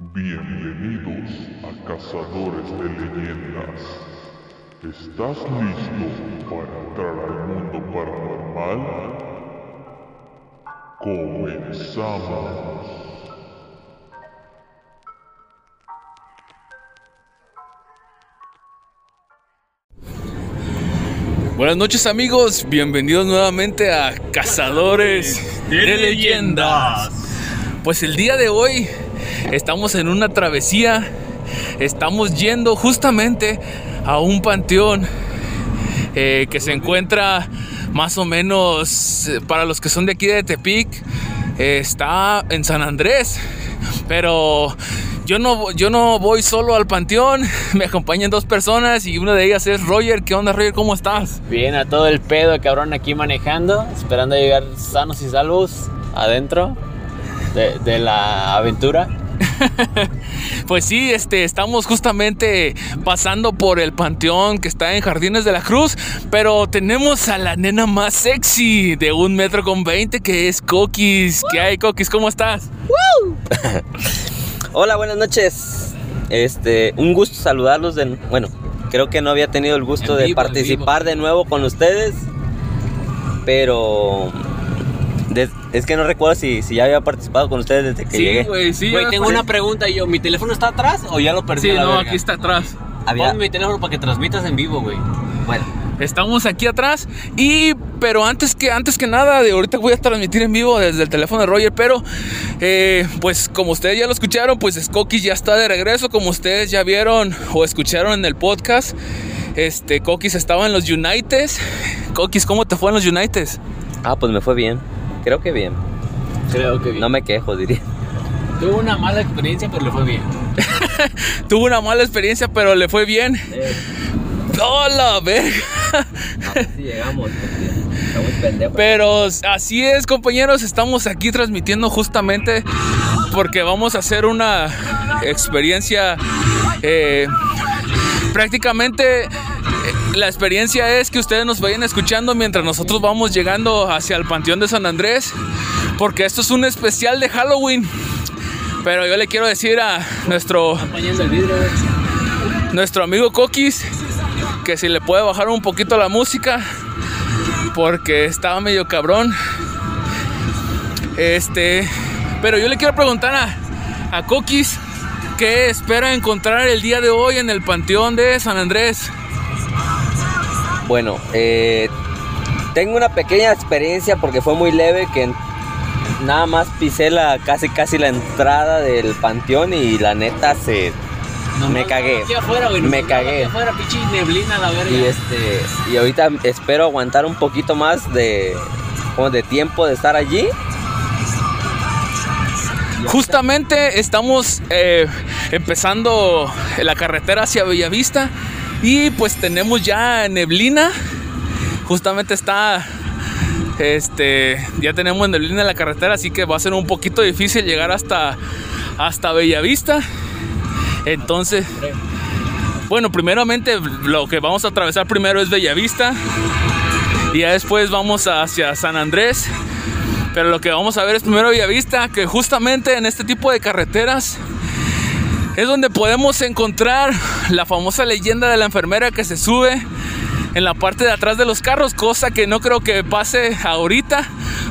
Bienvenidos a Cazadores de Leyendas. ¿Estás listo para entrar al mundo paranormal? Comenzamos. Buenas noches amigos, bienvenidos nuevamente a Cazadores de, Leyendas. Pues el día de hoy estamos en una travesía, estamos yendo justamente a un panteón eh, que se encuentra más o menos, eh, para los que son de aquí de Tepic, eh, está en San Andrés, pero yo no, yo no voy solo al panteón, me acompañan dos personas y una de ellas es Roger. ¿Qué onda, Roger? ¿Cómo estás? Bien, a todo el pedo, cabrón, aquí manejando, esperando llegar sanos y salvos adentro de, de la aventura. pues sí, este, estamos justamente pasando por el panteón que está en Jardines de la Cruz, pero tenemos a la nena más sexy de un metro con veinte que es Coquis. ¿Qué hay, Coquis? ¿Cómo estás? Hola, buenas noches. Este, un gusto saludarlos de, bueno, creo que no había tenido el gusto En de vivo, participar de nuevo con ustedes, pero es que no recuerdo si, si ya había participado con ustedes desde que Sí, llegué. güey, sí. Güey, ya tengo una pregunta yo, ¿mi teléfono está atrás o ya lo perdí? Sí, a la no, verga? aquí está atrás. Había, Ponme mi teléfono para que transmitas en vivo, güey. bueno, Estamos aquí atrás y pero antes que antes que nada de ahorita voy a transmitir en vivo desde el teléfono de Roger, pero eh, pues como ustedes ya lo escucharon, pues Skoki ya está de regreso, como ustedes ya vieron o escucharon en el podcast. Este Kokis estaba en los Unites. Kokis, ¿cómo te fue en los Unites? ah, pues me fue bien. Creo que bien. Creo que No me quejo, diría. Tuve una mala experiencia, pero le fue bien. Tuvo una mala experiencia, pero le fue bien. ¡Oh, la verga! Sí llegamos. Estamos pendejos. Pero así es, compañeros, estamos aquí transmitiendo justamente porque vamos a hacer una experiencia. eh, prácticamente eh, la experiencia es que ustedes nos vayan escuchando mientras nosotros vamos llegando hacia el Panteón de San Andrés, porque esto es un especial de Halloween. Pero yo le quiero decir a nuestro, nuestro amigo Coquis que si le puede bajar un poquito la música porque estaba medio cabrón. Este, pero yo le quiero preguntar a, a Coquis qué espera encontrar el día de hoy en el Panteón de San Andrés. Bueno, eh, tengo una pequeña experiencia porque fue muy leve que nada más pisé la casi casi la entrada del panteón y la neta se Nomás Me cagué. Aquí afuera, güey. Me cagué. Aquí afuera, pinche neblina, la verga. y este y ahorita espero aguantar un poquito más de como de tiempo de estar allí. Justamente estamos eh, empezando la carretera hacia Bellavista y pues tenemos ya neblina. Justamente está, este, ya tenemos neblina en la carretera, así que va a ser un poquito difícil llegar hasta, hasta Bellavista. Entonces, bueno, primeramente lo que vamos a atravesar primero es Bellavista y ya después vamos hacia San Andrés. Pero lo que vamos a ver es primero Villavista, que justamente en este tipo de carreteras es donde podemos encontrar la famosa leyenda de la enfermera que se sube en la parte de atrás de los carros, cosa que no creo que pase ahorita,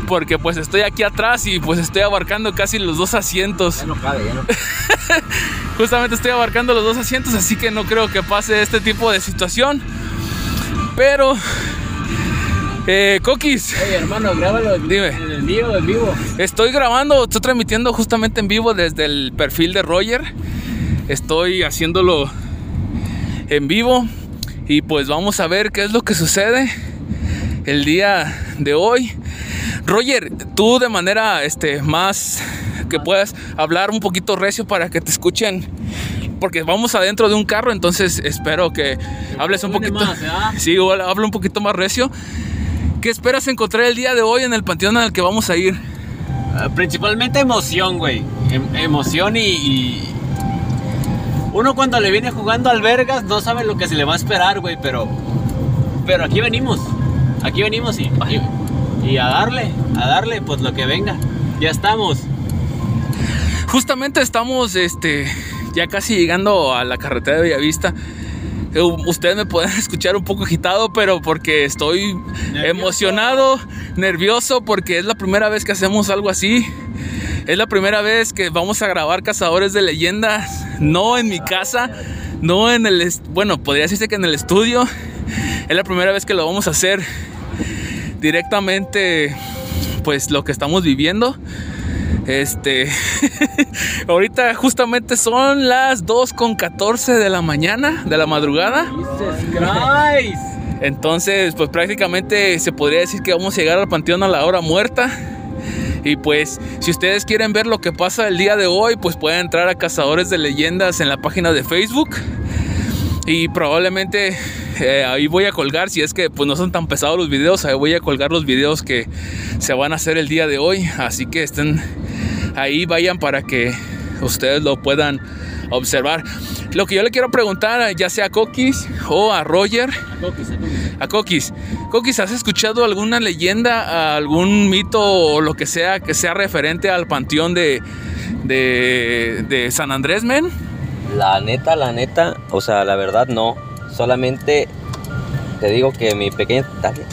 porque pues estoy aquí atrás y pues estoy abarcando casi los dos asientos. no cabe, ya no. Justamente estoy abarcando los dos asientos, así que no creo que pase este tipo de situación. Pero, eh, Coquis, Oye, hermano, grábalo en, Dime. en el vivo, en vivo. Estoy grabando, estoy transmitiendo justamente en vivo desde el perfil de Roger. Estoy haciéndolo en vivo y pues vamos a ver qué es lo que sucede el día de hoy. Roger, tú de manera este más que puedas hablar un poquito recio para que te escuchen porque vamos adentro de un carro, entonces espero que hables un poquito. más. Sí, habla un poquito más recio. ¿Qué esperas encontrar el día de hoy en el panteón al que vamos a ir? Ah, Principalmente emoción, güey. Em- emoción y, y- Uno cuando le viene jugando al Vergas no sabe lo que se le va a esperar, güey, pero... Pero aquí venimos. Aquí venimos y, y, a darle, a darle, pues lo que venga. Ya estamos. Justamente estamos este, ya casi llegando a la carretera de Bellavista. Eh, Ustedes me pueden escuchar un poco agitado, pero porque estoy emocionado, nervioso, porque es la primera vez que hacemos algo así. Es la primera vez que vamos a grabar Cazadores de Leyendas, no en mi casa, no en el, bueno, podría decirse que en el estudio. Es la primera vez que lo vamos a hacer directamente, pues lo que estamos viviendo. Este, ahorita justamente son las 2 con 14 de la mañana, de la madrugada. Entonces, pues prácticamente se podría decir que vamos a llegar al panteón a la hora muerta. Y pues, si ustedes quieren ver lo que pasa el día de hoy, pues pueden entrar a Cazadores de Leyendas en la página de Facebook. Y probablemente eh, ahí voy a colgar, si es que pues no son tan pesados los videos, ahí voy a colgar los videos que se van a hacer el día de hoy. Así que estén ahí, vayan para que ustedes lo puedan observar. Lo que yo le quiero preguntar, ya sea a Coquis o a Roger, a Coquis. Coquis, ¿has escuchado alguna leyenda, algún mito o lo que sea que sea referente al panteón de, de, de San Andrés, men? La neta, la neta, o sea, la verdad no. Solamente te digo que mi pequeña, dale,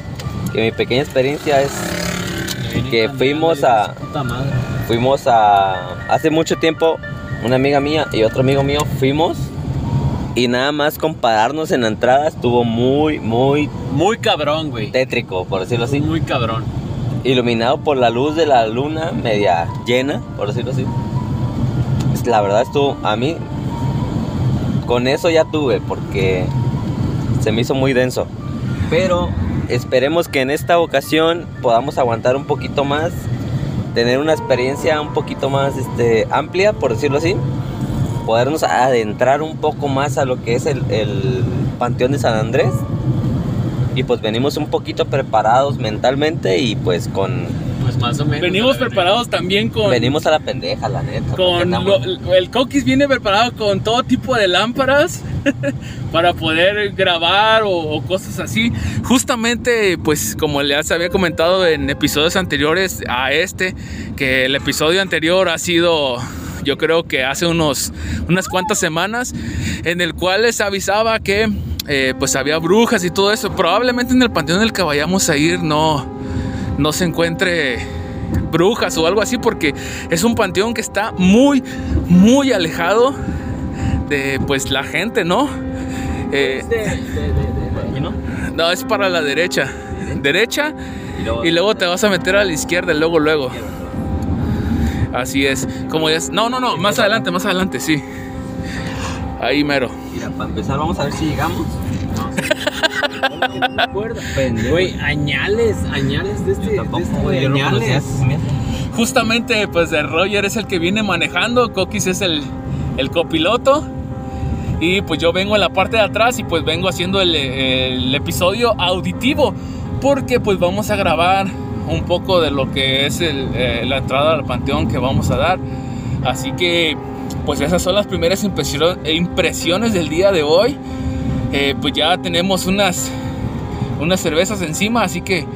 que mi pequeña experiencia es que fuimos a, fuimos a, hace mucho tiempo, una amiga mía y otro amigo mío fuimos y nada más compararnos en la entrada estuvo muy, muy Muy cabrón, güey. tétrico, por decirlo así. Muy cabrón. Iluminado por la luz de la luna media llena, por decirlo así. La verdad estuvo, a mí, con eso ya tuve, porque se me hizo muy denso. Pero esperemos que en esta ocasión podamos aguantar un poquito más, tener una experiencia un poquito más este, amplia, por decirlo así. Podernos adentrar un poco más a lo que es el, el Panteón de San Andrés. Y pues venimos un poquito preparados mentalmente y pues con... Pues más o menos. Venimos preparados también con... Venimos a la pendeja, la neta. con lo- el Coquis viene preparado con todo tipo de lámparas para poder grabar o, o cosas así. Justamente, pues como les había comentado en episodios anteriores a este, que el episodio anterior ha sido, yo creo que hace unos, unas cuantas semanas, en el cual les avisaba que eh, pues había brujas y todo eso. Probablemente en el panteón en el que vayamos a ir no, no se encuentre brujas o algo así porque es un panteón que está muy muy alejado de pues la gente no Eh, ¿Y no? no es para la derecha derecha Y luego- y luego te vas a meter a la izquierda luego luego así es como es no no no más adelante más adelante sí ahí mero Mira, para empezar vamos a ver si llegamos. Güey, añales, añales de este. de Tampoco, este no añales. justamente pues el Roger es el que viene manejando, Coquis es el, el copiloto y pues yo vengo en la parte de atrás y pues vengo haciendo el, el episodio auditivo porque pues vamos a grabar un poco de lo que es el, eh, la entrada al panteón que vamos a dar. Así que pues esas son las primeras impresio- impresiones del día de hoy. Eh, pues ya tenemos unas, unas cervezas encima, así que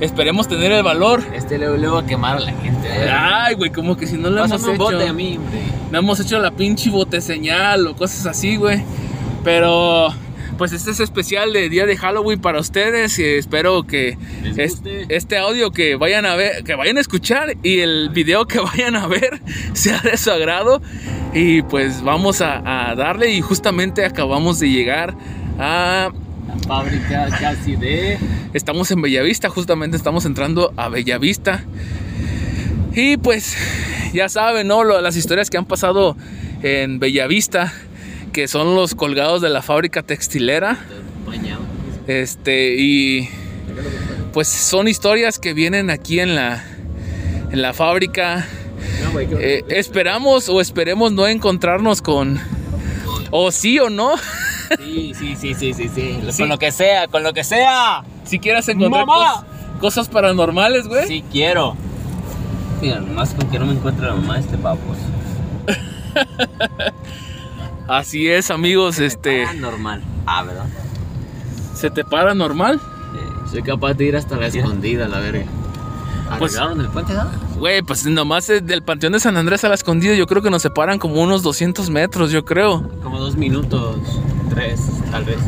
esperemos tener el valor Este luego, luego a quemar a la gente. Ay, güey, como que si no lo hemos hecho. bote a mí, hombre. No hemos hecho la pinche bote señal o cosas así, güey. Pero, pues este es especial de día de Halloween para ustedes. Y espero que este audio que vayan a ver, que vayan a escuchar y el video que vayan a ver sea de su agrado. Y pues vamos a, a darle. Y justamente acabamos de llegar a La fábrica casi de. Estamos en Bellavista, justamente estamos entrando a Bellavista. Y pues ya saben, ¿no? Las historias que han pasado en Bellavista, que son los colgados de la fábrica textilera. Este, y pues son historias que vienen aquí en la, en la fábrica. Eh, esperamos o esperemos no encontrarnos con... O sí o no. Sí, sí, sí, sí, sí, sí. Sí. Con lo que sea, con lo que sea. Si quieras encontrar ¡Mamá! cos- cosas paranormales, güey. Sí quiero. Mira, nomás con que no me encuentre la mamá de este babos. Así es, amigos, este... Ah, normal. Ah, ¿verdad? ¿Se te para normal? Soy capaz de ir hasta la escondida, la verga. Pues- ¿Arreglaron el puente, ¿no? Güey, pues nomás del Panteón de San Andrés a la Escondida yo creo que nos separan como unos 200 metros, yo creo. Como dos minutos, tres, tal vez.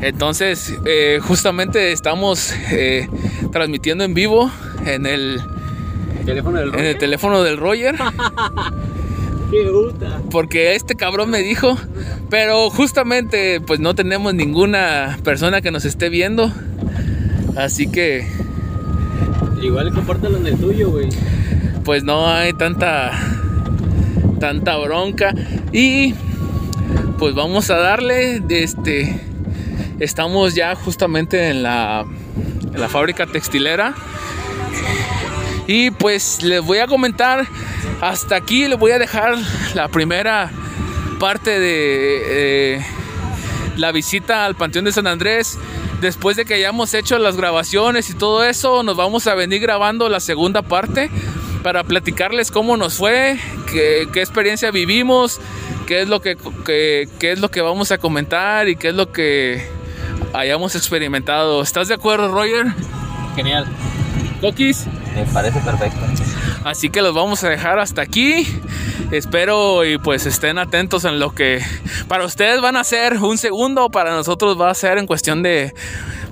Entonces, eh, justamente estamos eh, transmitiendo en vivo en el, ¿Teléfono del en el Roger? teléfono del Roger. ¡Qué puta! Porque este cabrón me dijo, pero justamente pues no tenemos ninguna persona que nos esté viendo. Así que Igual compártelo en el tuyo, güey. pues no hay tanta tanta bronca. Y pues vamos a darle este estamos ya justamente en la la fábrica textilera. Y pues les voy a comentar hasta aquí les voy a dejar la primera parte de eh, la visita al Panteón de San Andrés después de que hayamos hecho las grabaciones y todo eso, nos vamos a venir grabando la segunda parte para platicarles cómo nos fue, qué, experiencia vivimos, qué es, lo que- qué es lo que vamos a comentar y qué es lo que hayamos experimentado. ¿Estás de acuerdo, Roger? Genial. Me parece perfecto. Así que los vamos a dejar hasta aquí. Espero y pues estén atentos en lo que para ustedes van a ser un segundo, para nosotros va a ser en cuestión de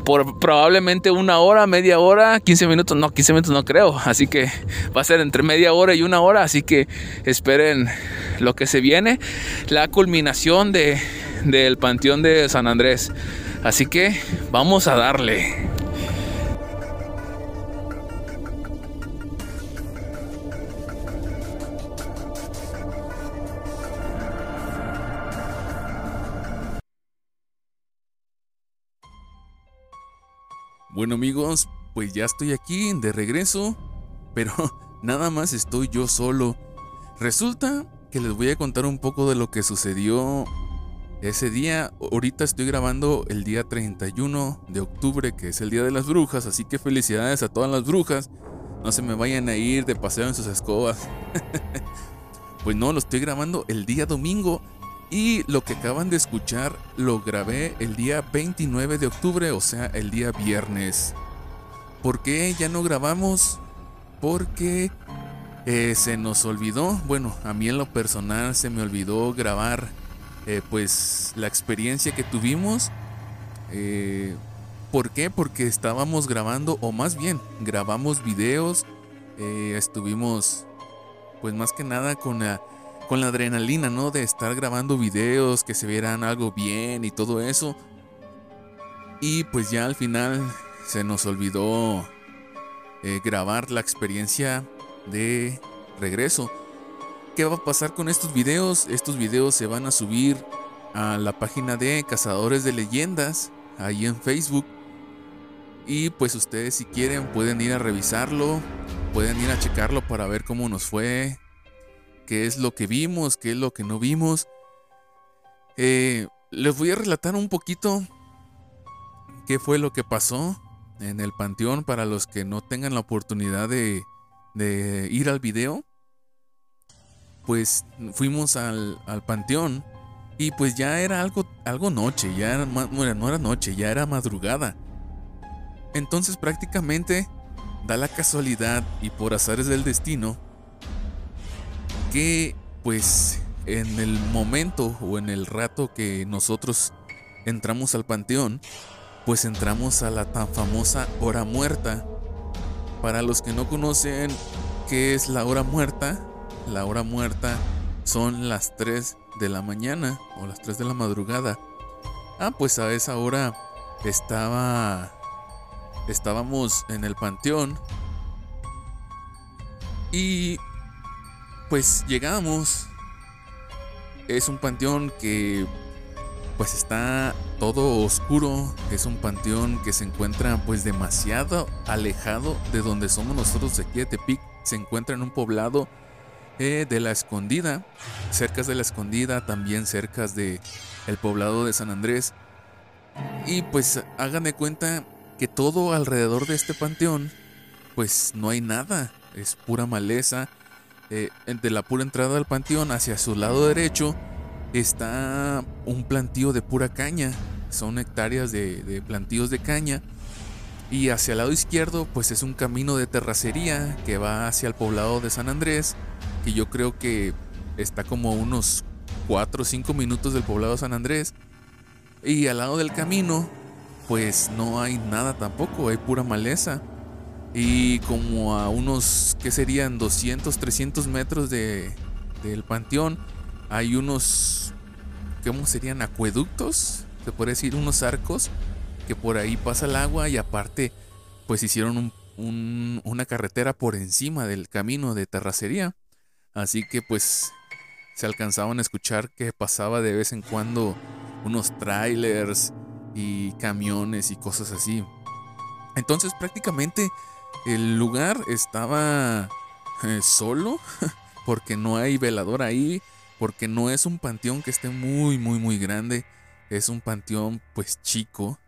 por probablemente una hora, media hora, 15 minutos, no, 15 minutos no creo, así que va a ser entre media hora y una hora, así que esperen lo que se viene, la culminación de, del Panteón de San Andrés. Así que vamos a darle. Bueno amigos, pues ya estoy aquí de regreso, pero nada más estoy yo solo. Resulta que les voy a contar un poco de lo que sucedió ese día. Ahorita estoy grabando el día 31 de octubre, que es el Día de las Brujas, así que felicidades a todas las brujas. No se me vayan a ir de paseo en sus escobas. pues no, lo estoy grabando el día domingo y lo que acaban de escuchar lo grabé el día 29 de octubre, o sea, el día viernes. ¿Por qué ya no grabamos? Porque eh, se nos olvidó, bueno, a mí en lo personal se me olvidó grabar eh, pues la experiencia que tuvimos. Eh, ¿Por qué? Porque estábamos grabando, o más bien, grabamos videos, estuvimos pues más que nada con la con la adrenalina, ¿no? De estar grabando videos, que se vieran algo bien y todo eso. Y pues ya al final se nos olvidó eh, grabar la experiencia de regreso. ¿Qué va a pasar con estos videos? Estos videos se van a subir a la página de Cazadores de Leyendas, ahí en Facebook. Y pues ustedes si quieren pueden ir a revisarlo, pueden ir a checarlo para ver cómo nos fue, qué es lo que vimos, qué es lo que no vimos. Eh, les voy a relatar un poquito qué fue lo que pasó en el panteón para los que no tengan la oportunidad de, ir al video. Pues fuimos al, panteón y pues ya era algo, noche, ya era, no era noche, ya era madrugada. Entonces prácticamente da la casualidad y por azares del destino que pues en el momento o en el rato que nosotros entramos al panteón, pues entramos a la tan famosa hora muerta. Para los que no conocen qué es la hora muerta, la hora muerta son las 3 de la mañana o las 3 de la madrugada. Ah, pues a esa hora estaba estábamos en el panteón y pues llegamos. Es un panteón que pues está todo oscuro. Es un panteón que se encuentra pues demasiado alejado de donde somos nosotros aquí de Tepic. Se encuentra en un poblado eh, de la Escondida, cerca de la Escondida, también cerca de el poblado de San Andrés. Y pues hagan de cuenta que todo alrededor de este panteón pues no hay nada, es pura maleza. Eh, de la pura entrada al panteón hacia su lado derecho está un plantío de pura caña. Son hectáreas de, plantíos de caña. Y hacia el lado izquierdo, pues es un camino de terracería que va hacia el poblado de San Andrés, que yo creo que está como unos 4 o 5 minutos del poblado de San Andrés. Y al lado del camino, pues no hay nada tampoco, hay pura maleza. Y como a unos, ¿qué serían? 200, 300 metros de, del panteón, hay unos, ¿cómo serían? Acueductos, se puede decir, unos arcos que por ahí pasa el agua y aparte pues hicieron una carretera por encima del camino de terracería. Así que pues se alcanzaban a escuchar que pasaba de vez en cuando unos trailers y camiones y cosas así. Entonces prácticamente el lugar estaba eh, solo porque no hay velador ahí, porque no es un panteón que esté muy muy muy grande, es un panteón pues chico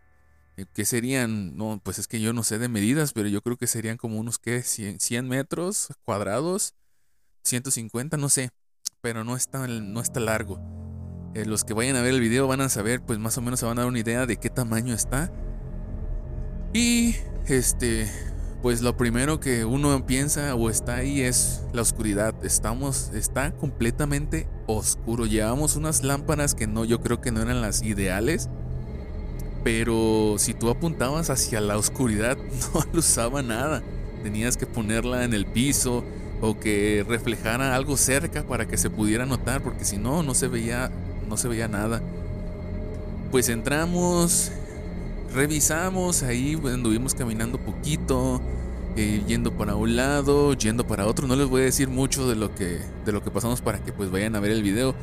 eh, ¿Qué serían? No, pues es que yo no sé de medidas, pero yo creo que serían como unos, ¿qué? 100, metros cuadrados, 150, no sé, pero no está, no está largo. Eh, los que vayan a ver el video van a saber, pues más o menos se van a dar una idea de qué tamaño está. Y, este, pues lo primero que uno piensa o está ahí es la oscuridad. Estamos, está completamente oscuro. Llevamos unas lámparas que no, yo creo que no eran las ideales pero si tú apuntabas hacia la oscuridad, no alusaba nada. Tenías que ponerla en el piso o que reflejara algo cerca para que se pudiera notar, porque si no, no se veía, no se veía nada. Pues entramos, revisamos, ahí anduvimos caminando poquito, eh, yendo para un lado, yendo para otro. No les voy a decir mucho de lo que, de lo que pasamos para que pues vayan a ver el video.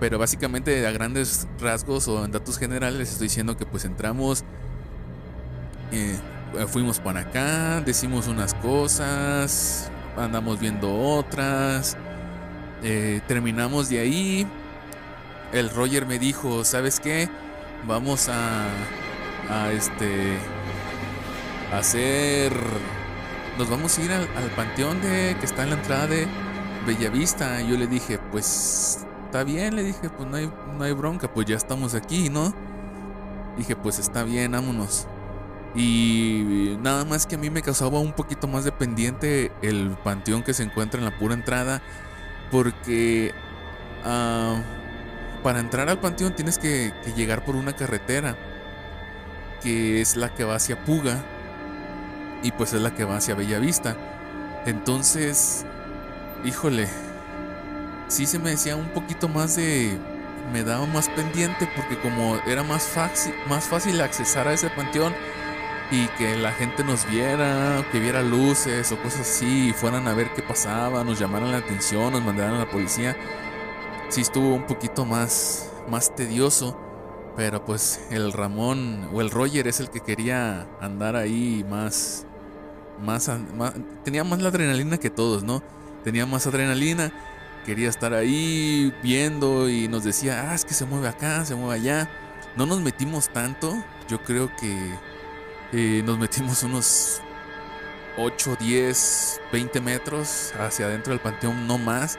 Pero básicamente a grandes rasgos o en datos generales estoy diciendo que pues entramos, eh, fuimos para acá, decimos unas cosas, andamos viendo otras, eh, terminamos de ahí. El Roger me dijo, ¿sabes qué? Vamos a, a este, a hacer, nos vamos a ir al, al panteón de que está en la entrada de Bellavista. Yo le dije, pues está bien, le dije, pues no hay, no hay bronca, pues ya estamos aquí, ¿no? Dije, pues está bien, vámonos. Y nada más que a mí me causaba un poquito más de pendiente el panteón que se encuentra en la pura entrada. Porque ah, para entrar al panteón tienes que, llegar por una carretera. Que es la que va hacia Puga. Y pues es la que va hacia Bellavista. Entonces, híjole, sí se me decía un poquito más de... Me daba más pendiente porque como era más fácil, más fácil accesar a ese panteón y que la gente nos viera, que viera luces o cosas así, y fueran a ver qué pasaba, nos llamaran la atención, nos mandaran a la policía. Sí estuvo un poquito más, más tedioso, pero pues el Ramón o el Roger es el que quería andar ahí más, más, más tenía más la adrenalina que todos, ¿no? Tenía más adrenalina quería estar ahí viendo y nos decía, ah, es que se mueve acá, se mueve allá. No nos metimos tanto, yo creo que eh, nos metimos unos 8, 10, 20 metros hacia adentro del panteón, no más,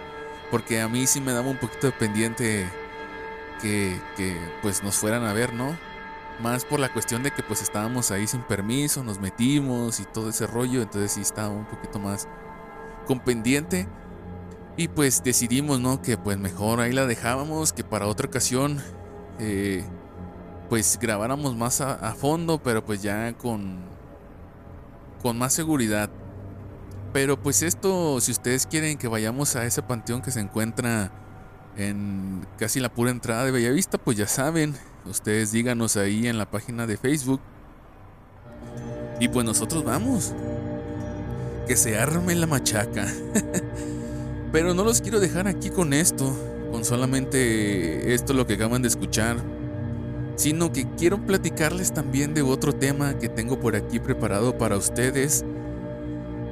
porque a mí sí me daba un poquito de pendiente que, pues nos fueran a ver, ¿no? Más por la cuestión de que pues estábamos ahí sin permiso, nos metimos y todo ese rollo, entonces sí estaba un poquito más con pendiente. Y pues decidimos, ¿no? Que pues mejor ahí la dejábamos, que para otra ocasión, eh, pues grabáramos más a, fondo, pero pues ya con, con más seguridad. Pero pues esto, si ustedes quieren que vayamos a ese panteón que se encuentra en casi la pura entrada de Bellavista, pues ya saben, ustedes díganos ahí en la página de Facebook. Y pues nosotros vamos. Que se arme la machaca. Pero no los quiero dejar aquí con esto, con solamente esto lo que acaban de escuchar, sino que quiero platicarles también de otro tema que tengo por aquí preparado para ustedes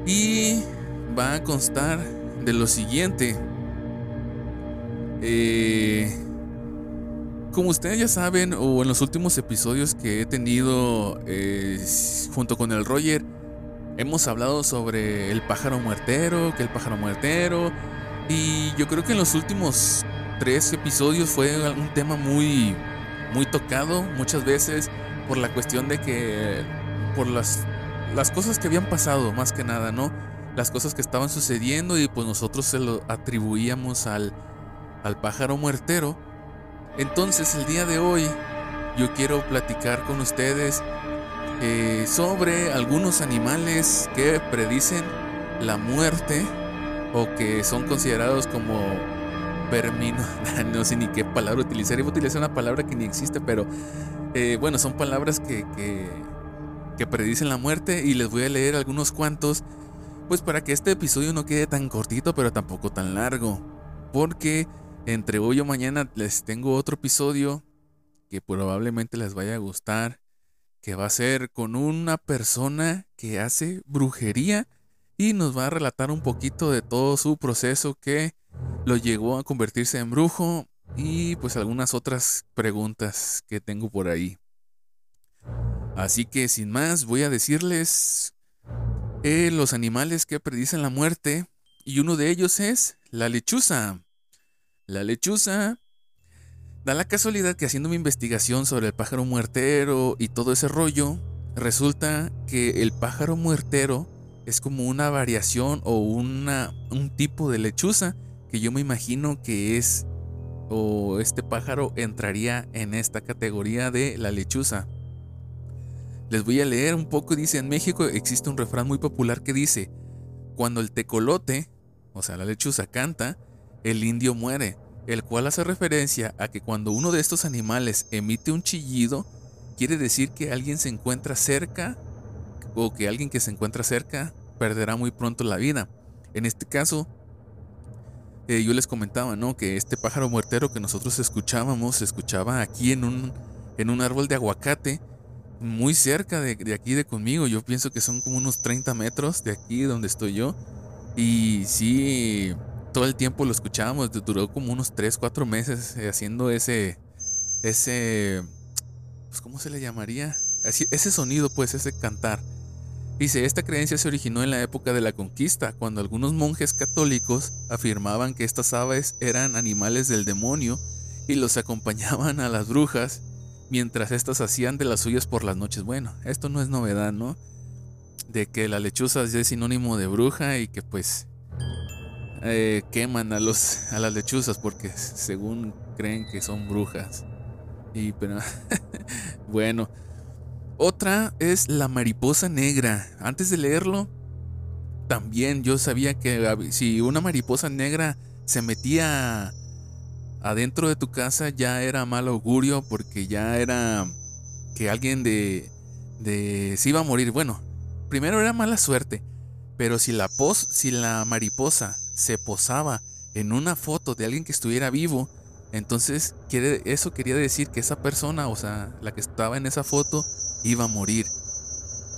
y va a constar de lo siguiente. Eh, como ustedes ya saben, o en los últimos episodios que he tenido eh, junto con el Roger, hemos hablado sobre el pájaro muertero, que el pájaro muertero, y yo creo que en los últimos tres episodios fue un tema muy, muy tocado muchas veces por la cuestión de que por las, las cosas que habían pasado, más que nada, ¿no? Las cosas que estaban sucediendo y pues nosotros se lo atribuíamos al, al pájaro muertero. Entonces el día de hoy yo quiero platicar con ustedes eh, sobre algunos animales que predicen la muerte o que son considerados como vermino. no sé ni qué palabra utilizar. Iba a utilizar una palabra que ni existe, pero eh, bueno, son palabras que, que, que predicen la muerte y les voy a leer algunos cuantos. Pues para que este episodio no quede tan cortito, pero tampoco tan largo. Porque entre hoy o mañana les tengo otro episodio que probablemente les vaya a gustar. Que va a ser con una persona que hace brujería y nos va a relatar un poquito de todo su proceso que lo llegó a convertirse en brujo y pues algunas otras preguntas que tengo por ahí. Así que sin más voy a decirles eh, los animales que predicen la muerte y uno de ellos es la lechuza. La lechuza da la casualidad que haciendo mi investigación sobre el pájaro muertero y todo ese rollo, resulta que el pájaro muertero es como una variación o una, un tipo de lechuza que yo me imagino que es o este pájaro entraría en esta categoría de la lechuza. Les voy a leer un poco, dice, en México existe un refrán muy popular que dice, cuando el tecolote, o sea, la lechuza canta, el indio muere, el cual hace referencia a que cuando uno de estos animales emite un chillido, quiere decir que alguien se encuentra cerca o que alguien que se encuentra cerca perderá muy pronto la vida. En este caso, eh, yo les comentaba, ¿no? Que este pájaro muertero que nosotros escuchábamos, se escuchaba aquí en un, en un árbol de aguacate, muy cerca de, de, aquí de conmigo. Yo pienso que son como unos 30 metros de aquí donde estoy yo. Y sí, todo el tiempo lo escuchábamos, duró como unos 3, 4 meses eh, haciendo ese, ese, pues ¿cómo se le llamaría? Ese sonido, pues, ese cantar. Dice, esta creencia se originó en la época de la conquista, cuando algunos monjes católicos afirmaban que estas aves eran animales del demonio y los acompañaban a las brujas mientras éstas hacían de las suyas por las noches. Bueno, esto no es novedad, ¿no? De que la lechuza es sinónimo de bruja y que pues eh, queman a, los, a las lechuzas porque según creen que son brujas. Y pero bueno. Otra es la mariposa negra. Antes de leerlo, también yo sabía que si una mariposa negra se metía adentro de tu casa ya era mal augurio porque ya era que alguien de, de se iba a morir. Bueno, primero era mala suerte, pero si la pos, si la mariposa se posaba en una foto de alguien que estuviera vivo, entonces eso quería decir que esa persona, o sea, la que estaba en esa foto, iba a morir.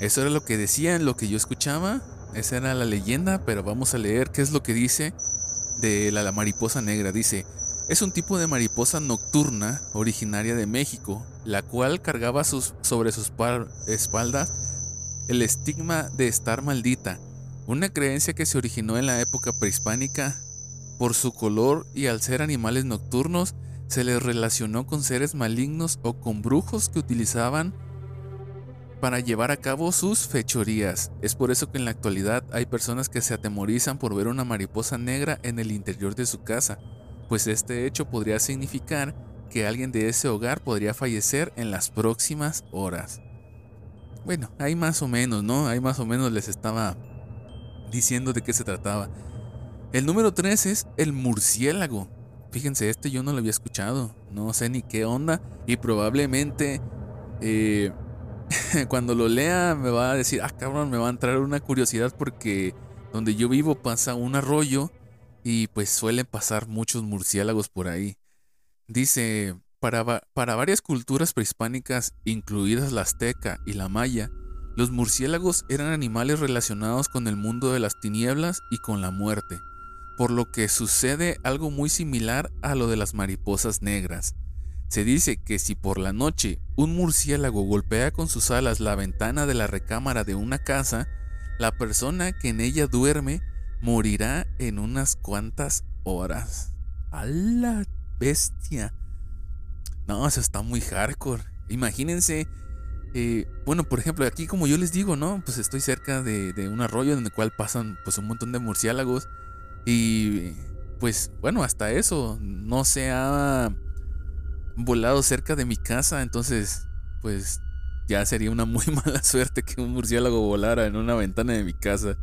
Eso era lo que decían, lo que yo escuchaba. Esa era la leyenda, pero vamos a leer qué es lo que dice de la, mariposa negra. Dice, es un tipo de mariposa nocturna originaria de México, la cual cargaba sus, sobre sus espaldas el estigma de estar maldita, una creencia que se originó en la época prehispánica. Por su color y al ser animales nocturnos, se les relacionó con seres malignos o con brujos que utilizaban para llevar a cabo sus fechorías. Es por eso que en la actualidad hay personas que se atemorizan por ver una mariposa negra en el interior de su casa, pues este hecho podría significar que alguien de ese hogar podría fallecer en las próximas horas. Bueno, ahí más o menos, ¿no? Ahí más o menos les estaba diciendo de qué se trataba. El número 3 es el murciélago. Fíjense, este yo no lo había escuchado, no sé ni qué onda y probablemente eh, cuando lo lea me va a decir, ah cabrón, me va a entrar una curiosidad porque donde yo vivo pasa un arroyo y pues suelen pasar muchos murciélagos por ahí. Dice, para, para varias culturas prehispánicas, incluidas la azteca y la maya, los murciélagos eran animales relacionados con el mundo de las tinieblas y con la muerte, por lo que sucede algo muy similar a lo de las mariposas negras. Se dice que si por la noche un murciélago golpea con sus alas la ventana de la recámara de una casa, la persona que en ella duerme morirá en unas cuantas horas. ¡A la bestia! No, eso está muy hardcore. Imagínense Eh, bueno, por ejemplo, aquí como yo les digo, ¿no? Pues estoy cerca de, un arroyo en el cual pasan pues un montón de murciélagos. Y pues bueno, hasta eso no se ha volado cerca de mi casa. Entonces, pues ya sería una muy mala suerte que un murciélago volara en una ventana de mi casa.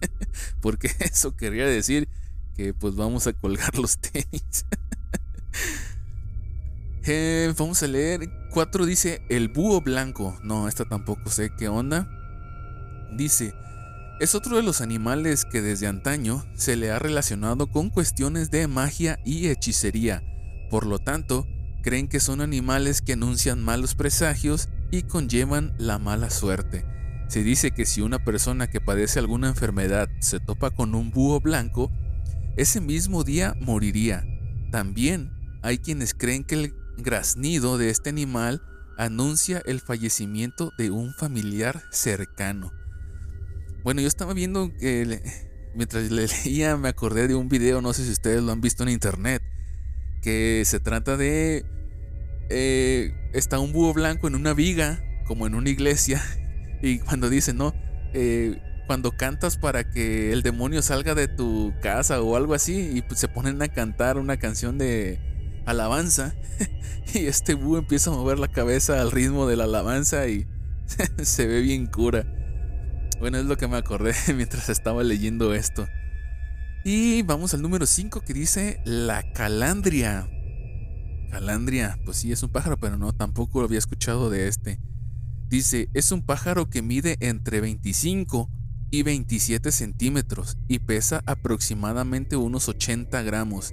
Porque eso quería decir que pues vamos a colgar los tenis. Eh, vamos a leer. 4 dice el búho blanco. No, esta tampoco sé qué onda. Dice, es otro de los animales que desde antaño se le ha relacionado con cuestiones de magia y hechicería. Por lo tanto, creen que son animales que anuncian malos presagios y conllevan la mala suerte. Se dice que si una persona que padece alguna enfermedad se topa con un búho blanco, ese mismo día moriría. También hay quienes creen que el graznido de este animal anuncia el fallecimiento de un familiar cercano. Bueno, yo estaba viendo que mientras le leía me acordé de un video, no sé si ustedes lo han visto en internet, que se trata de... Eh, está un búho blanco en una viga, como en una iglesia, y cuando dice, ¿no? Eh, cuando cantas para que el demonio salga de tu casa o algo así, y pues se ponen a cantar una canción de alabanza y este búho empieza a mover la cabeza al ritmo de la alabanza y se ve bien cura. Bueno, es lo que me acordé mientras estaba leyendo esto. Y vamos al número 5 que dice la calandria. Calandria, pues sí, es un pájaro, pero no, tampoco lo había escuchado de este. Dice, es un pájaro que mide entre 25 y 27 centímetros y pesa aproximadamente unos 80 gramos.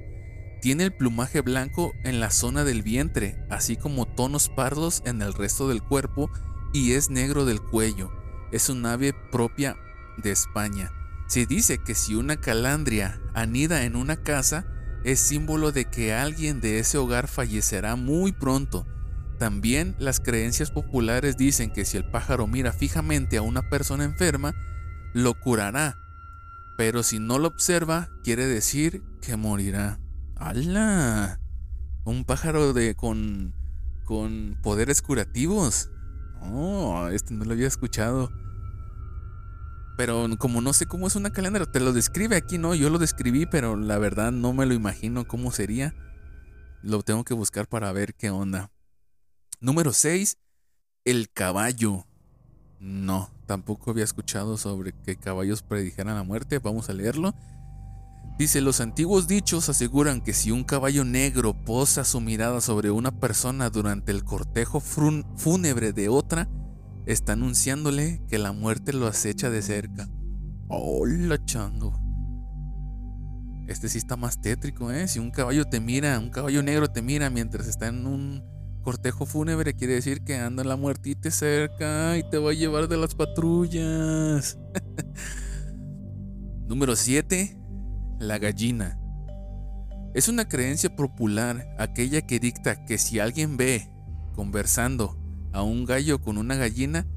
Tiene el plumaje blanco en la zona del vientre, así como tonos pardos en el resto del cuerpo y es negro del cuello. Es un ave propia de España. Se dice que si una calandria anida en una casa, es símbolo de que alguien de ese hogar fallecerá muy pronto. También las creencias populares dicen que si el pájaro mira fijamente a una persona enferma, lo curará. Pero si no lo observa, quiere decir que morirá. ¡Hala! Un pájaro de con con poderes curativos. Oh, este no lo había escuchado. Pero como no sé cómo es una calandria, te lo describe aquí, ¿no? Yo lo describí, pero la verdad no me lo imagino cómo sería. Lo tengo que buscar para ver qué onda. Número 6. El caballo. No, tampoco había escuchado sobre que caballos predijeran la muerte. Vamos a leerlo. Dice, los antiguos dichos aseguran que si un caballo negro posa su mirada sobre una persona durante el cortejo fúnebre de otra, está anunciándole que la muerte lo acecha de cerca. Hola, chango. Este sí está más tétrico, ¿eh? Si un caballo te mira, un caballo negro te mira mientras está en un cortejo fúnebre, quiere decir que anda la muertita cerca y te va a llevar de las patrullas. Número 7 la gallina. Es una creencia popular aquella que dicta que si alguien ve conversando a un gallo con una gallina,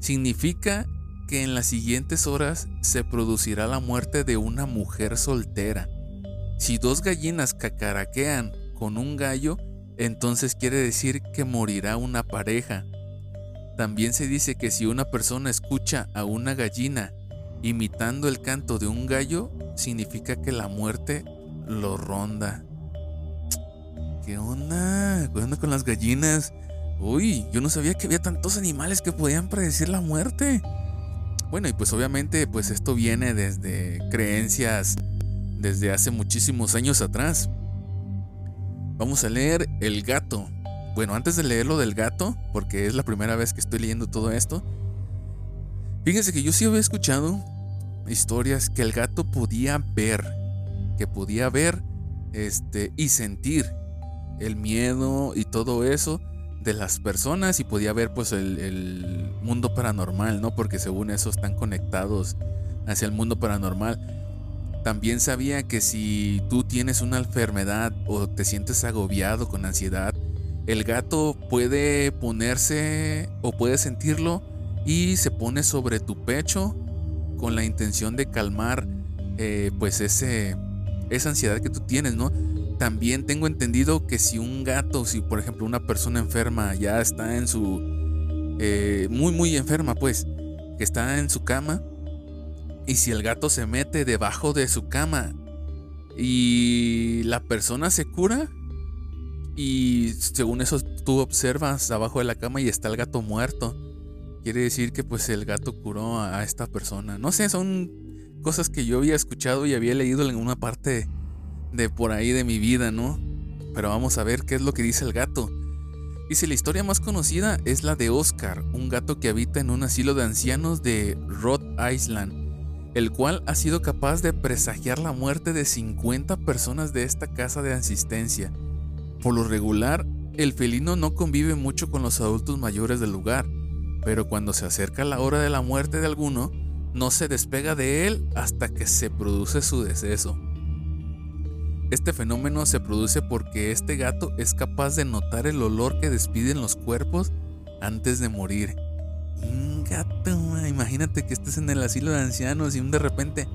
significa que en las siguientes horas se producirá la muerte de una mujer soltera. Si dos gallinas cacaraquean con un gallo, entonces quiere decir que morirá una pareja. También se dice que si una persona escucha a una gallina imitando el canto de un gallo, significa que la muerte lo ronda. ¿Qué onda? ¿Qué onda con las gallinas? Uy, yo no sabía que había tantos animales que podían predecir la muerte. Bueno, y pues obviamente pues esto viene desde creencias desde hace muchísimos años atrás. Vamos a leer El gato. Bueno, antes de leer lo del gato, porque es la primera vez que estoy leyendo todo esto, Fíjense que yo sí había escuchado historias que el gato podía ver, que podía ver este, y sentir el miedo y todo eso de las personas y podía ver pues el, el, mundo paranormal, ¿no? Porque según eso están conectados hacia el mundo paranormal. También sabía que si tú tienes una enfermedad o te sientes agobiado con ansiedad, el gato puede ponerse o puede sentirlo y se pone sobre tu pecho con la intención de calmar eh, pues ese, esa ansiedad que tú tienes, ¿no? También tengo entendido que si un gato, si por ejemplo una persona enferma ya está en su eh, muy, muy enferma, pues, que está en su cama. Y si el gato se mete debajo de su cama y la persona se cura, y según eso tú observas abajo de la cama y está el gato muerto. Quiere decir que pues el gato curó a esta persona. No sé, son cosas que yo había escuchado y había leído en una parte de por ahí de mi vida, ¿no? Pero vamos a ver qué es lo que dice el gato. Dice, la historia más conocida es la de Oscar, un gato que habita en un asilo de ancianos de Rhode Island, el cual ha sido capaz de presagiar la muerte de 50 personas de esta casa de asistencia. Por lo regular, el felino no convive mucho con los adultos mayores del lugar, pero cuando se acerca la hora de la muerte de alguno, no se despega de él hasta que se produce su deceso. Este fenómeno se produce porque este gato es capaz de notar el olor que despiden los cuerpos antes de morir. Gato, imagínate que estés en el asilo de ancianos y de repente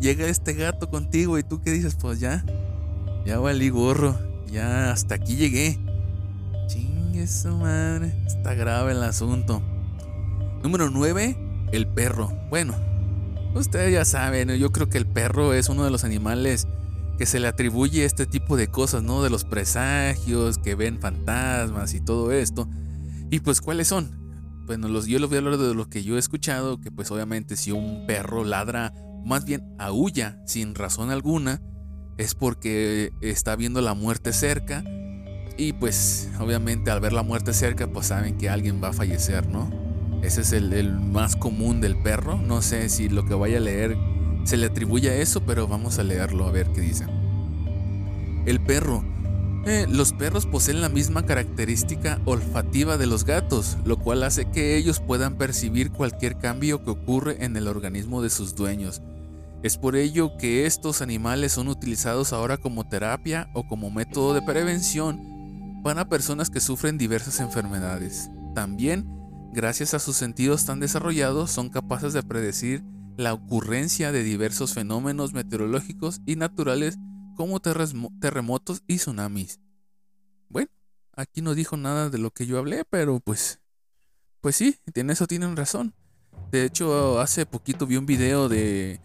llega este gato contigo y tú qué dices, pues ya, ya valí gorro, ya hasta aquí llegué. Chingue su madre, está grave el asunto. Número 9, el perro. Bueno, ustedes ya saben, yo creo que el perro es uno de los animales que se le atribuye este tipo de cosas, ¿no? De los presagios, que ven fantasmas y todo esto. Y pues, ¿cuáles son? Bueno, los, yo les voy a hablar de lo que yo he escuchado, que pues obviamente si un perro ladra, más bien aúlla sin razón alguna, es porque está viendo la muerte cerca. Y pues obviamente al ver la muerte cerca, pues saben que alguien va a fallecer, ¿no? Ese es el, más común del perro. No sé si lo que vaya a leer se le atribuye a eso, pero vamos a leerlo a ver qué dice. El perro. Eh, los perros poseen la misma característica olfativa de los gatos, lo cual hace que ellos puedan percibir cualquier cambio que ocurre en el organismo de sus dueños. Es por ello que estos animales son utilizados ahora como terapia o como método de prevención para personas que sufren diversas enfermedades. También, gracias a sus sentidos tan desarrollados, son capaces de predecir la ocurrencia de diversos fenómenos meteorológicos y naturales como terremotos y tsunamis. Bueno, aquí no dijo nada de lo que yo hablé, pero pues, pues sí, en eso tienen razón. De hecho, hace poquito vi un video de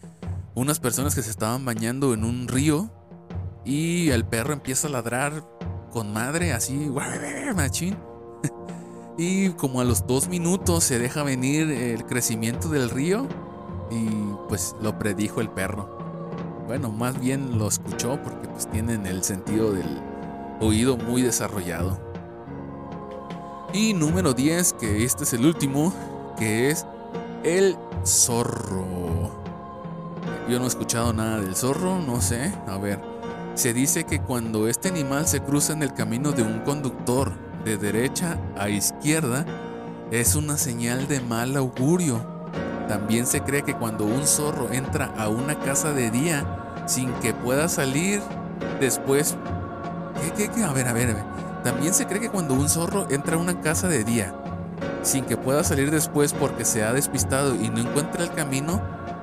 unas personas que se estaban bañando en un río y el perro empieza a ladrar con madre, así, machín. Y como a los dos minutos se deja venir el crecimiento del río y pues lo predijo el perro. Bueno, más bien lo escuchó porque pues tienen el sentido del oído muy desarrollado. Y número 10, que este es el último, que es el zorro. Yo no he escuchado nada del zorro, no sé. A ver, se dice que cuando este animal se cruza en el camino de un conductor de derecha a izquierda, es una señal de mal augurio también se cree que cuando un zorro entra a una casa de día sin que pueda salir después... ¿Qué, qué, A ver, a ver, a ver. También se cree que cuando un zorro entra a una casa de día sin que pueda salir después porque se ha despistado y no encuentra el camino,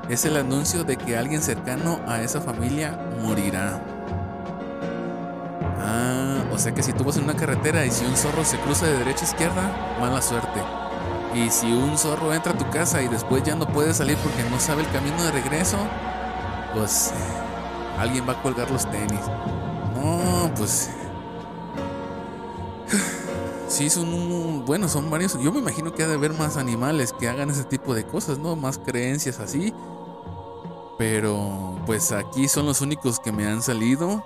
es el anuncio de que alguien cercano a esa familia morirá. O sea que si tú vas en una carretera y si un zorro se cruza de derecha a izquierda, mala suerte. Y si un zorro entra a tu casa y después ya no puede salir porque no sabe el camino de regreso, pues alguien va a colgar los tenis. No, pues sí son bueno, son varios. Yo me imagino que ha de haber más animales que hagan ese tipo de cosas, ¿no? Más creencias así. Pero pues aquí son los únicos que me han salido.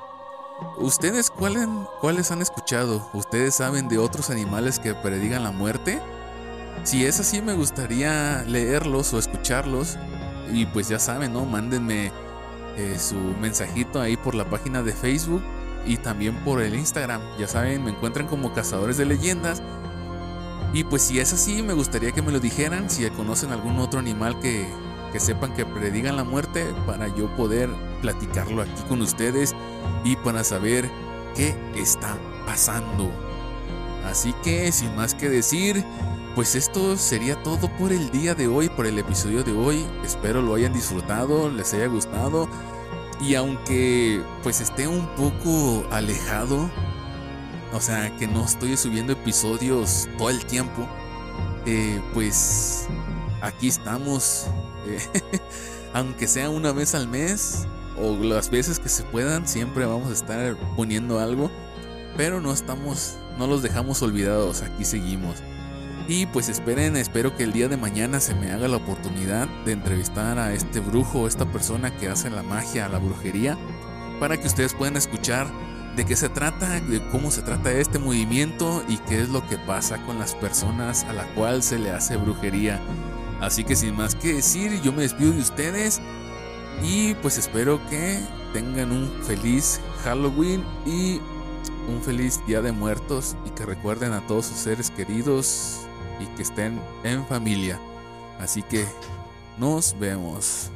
¿Ustedes cuáles, cuáles han escuchado? ¿Ustedes saben de otros animales que predigan la muerte? Si es así, me gustaría leerlos o escucharlos. Y pues ya saben, ¿no? Mándenme eh, su mensajito ahí por la página de Facebook y también por el Instagram. Ya saben, me encuentran como Cazadores de Leyendas. Y pues si es así, me gustaría que me lo dijeran. Si conocen algún otro animal que, que sepan que predigan la muerte, para yo poder platicarlo aquí con ustedes y para saber qué está pasando. Así que, sin más que decir, pues esto sería todo por el día de hoy, por el episodio de hoy. Espero lo hayan disfrutado, les haya gustado. Y aunque pues esté un poco alejado, o sea que no estoy subiendo episodios todo el tiempo, eh, pues aquí estamos. eh, aunque sea una vez al mes o las veces que se puedan, siempre vamos a estar poniendo algo. Pero no estamos, no los dejamos olvidados, aquí seguimos. Y pues esperen, espero que el día de mañana se me haga la oportunidad de entrevistar a este brujo, esta persona que hace la magia, la brujería, para que ustedes puedan escuchar de qué se trata, de cómo se trata este movimiento y qué es lo que pasa con las personas a la cual se le hace brujería. Así que sin más que decir, yo me despido de ustedes y pues espero que tengan un feliz Halloween y un feliz Día de Muertos y que recuerden a todos sus seres queridos y que estén en familia. Así que nos vemos.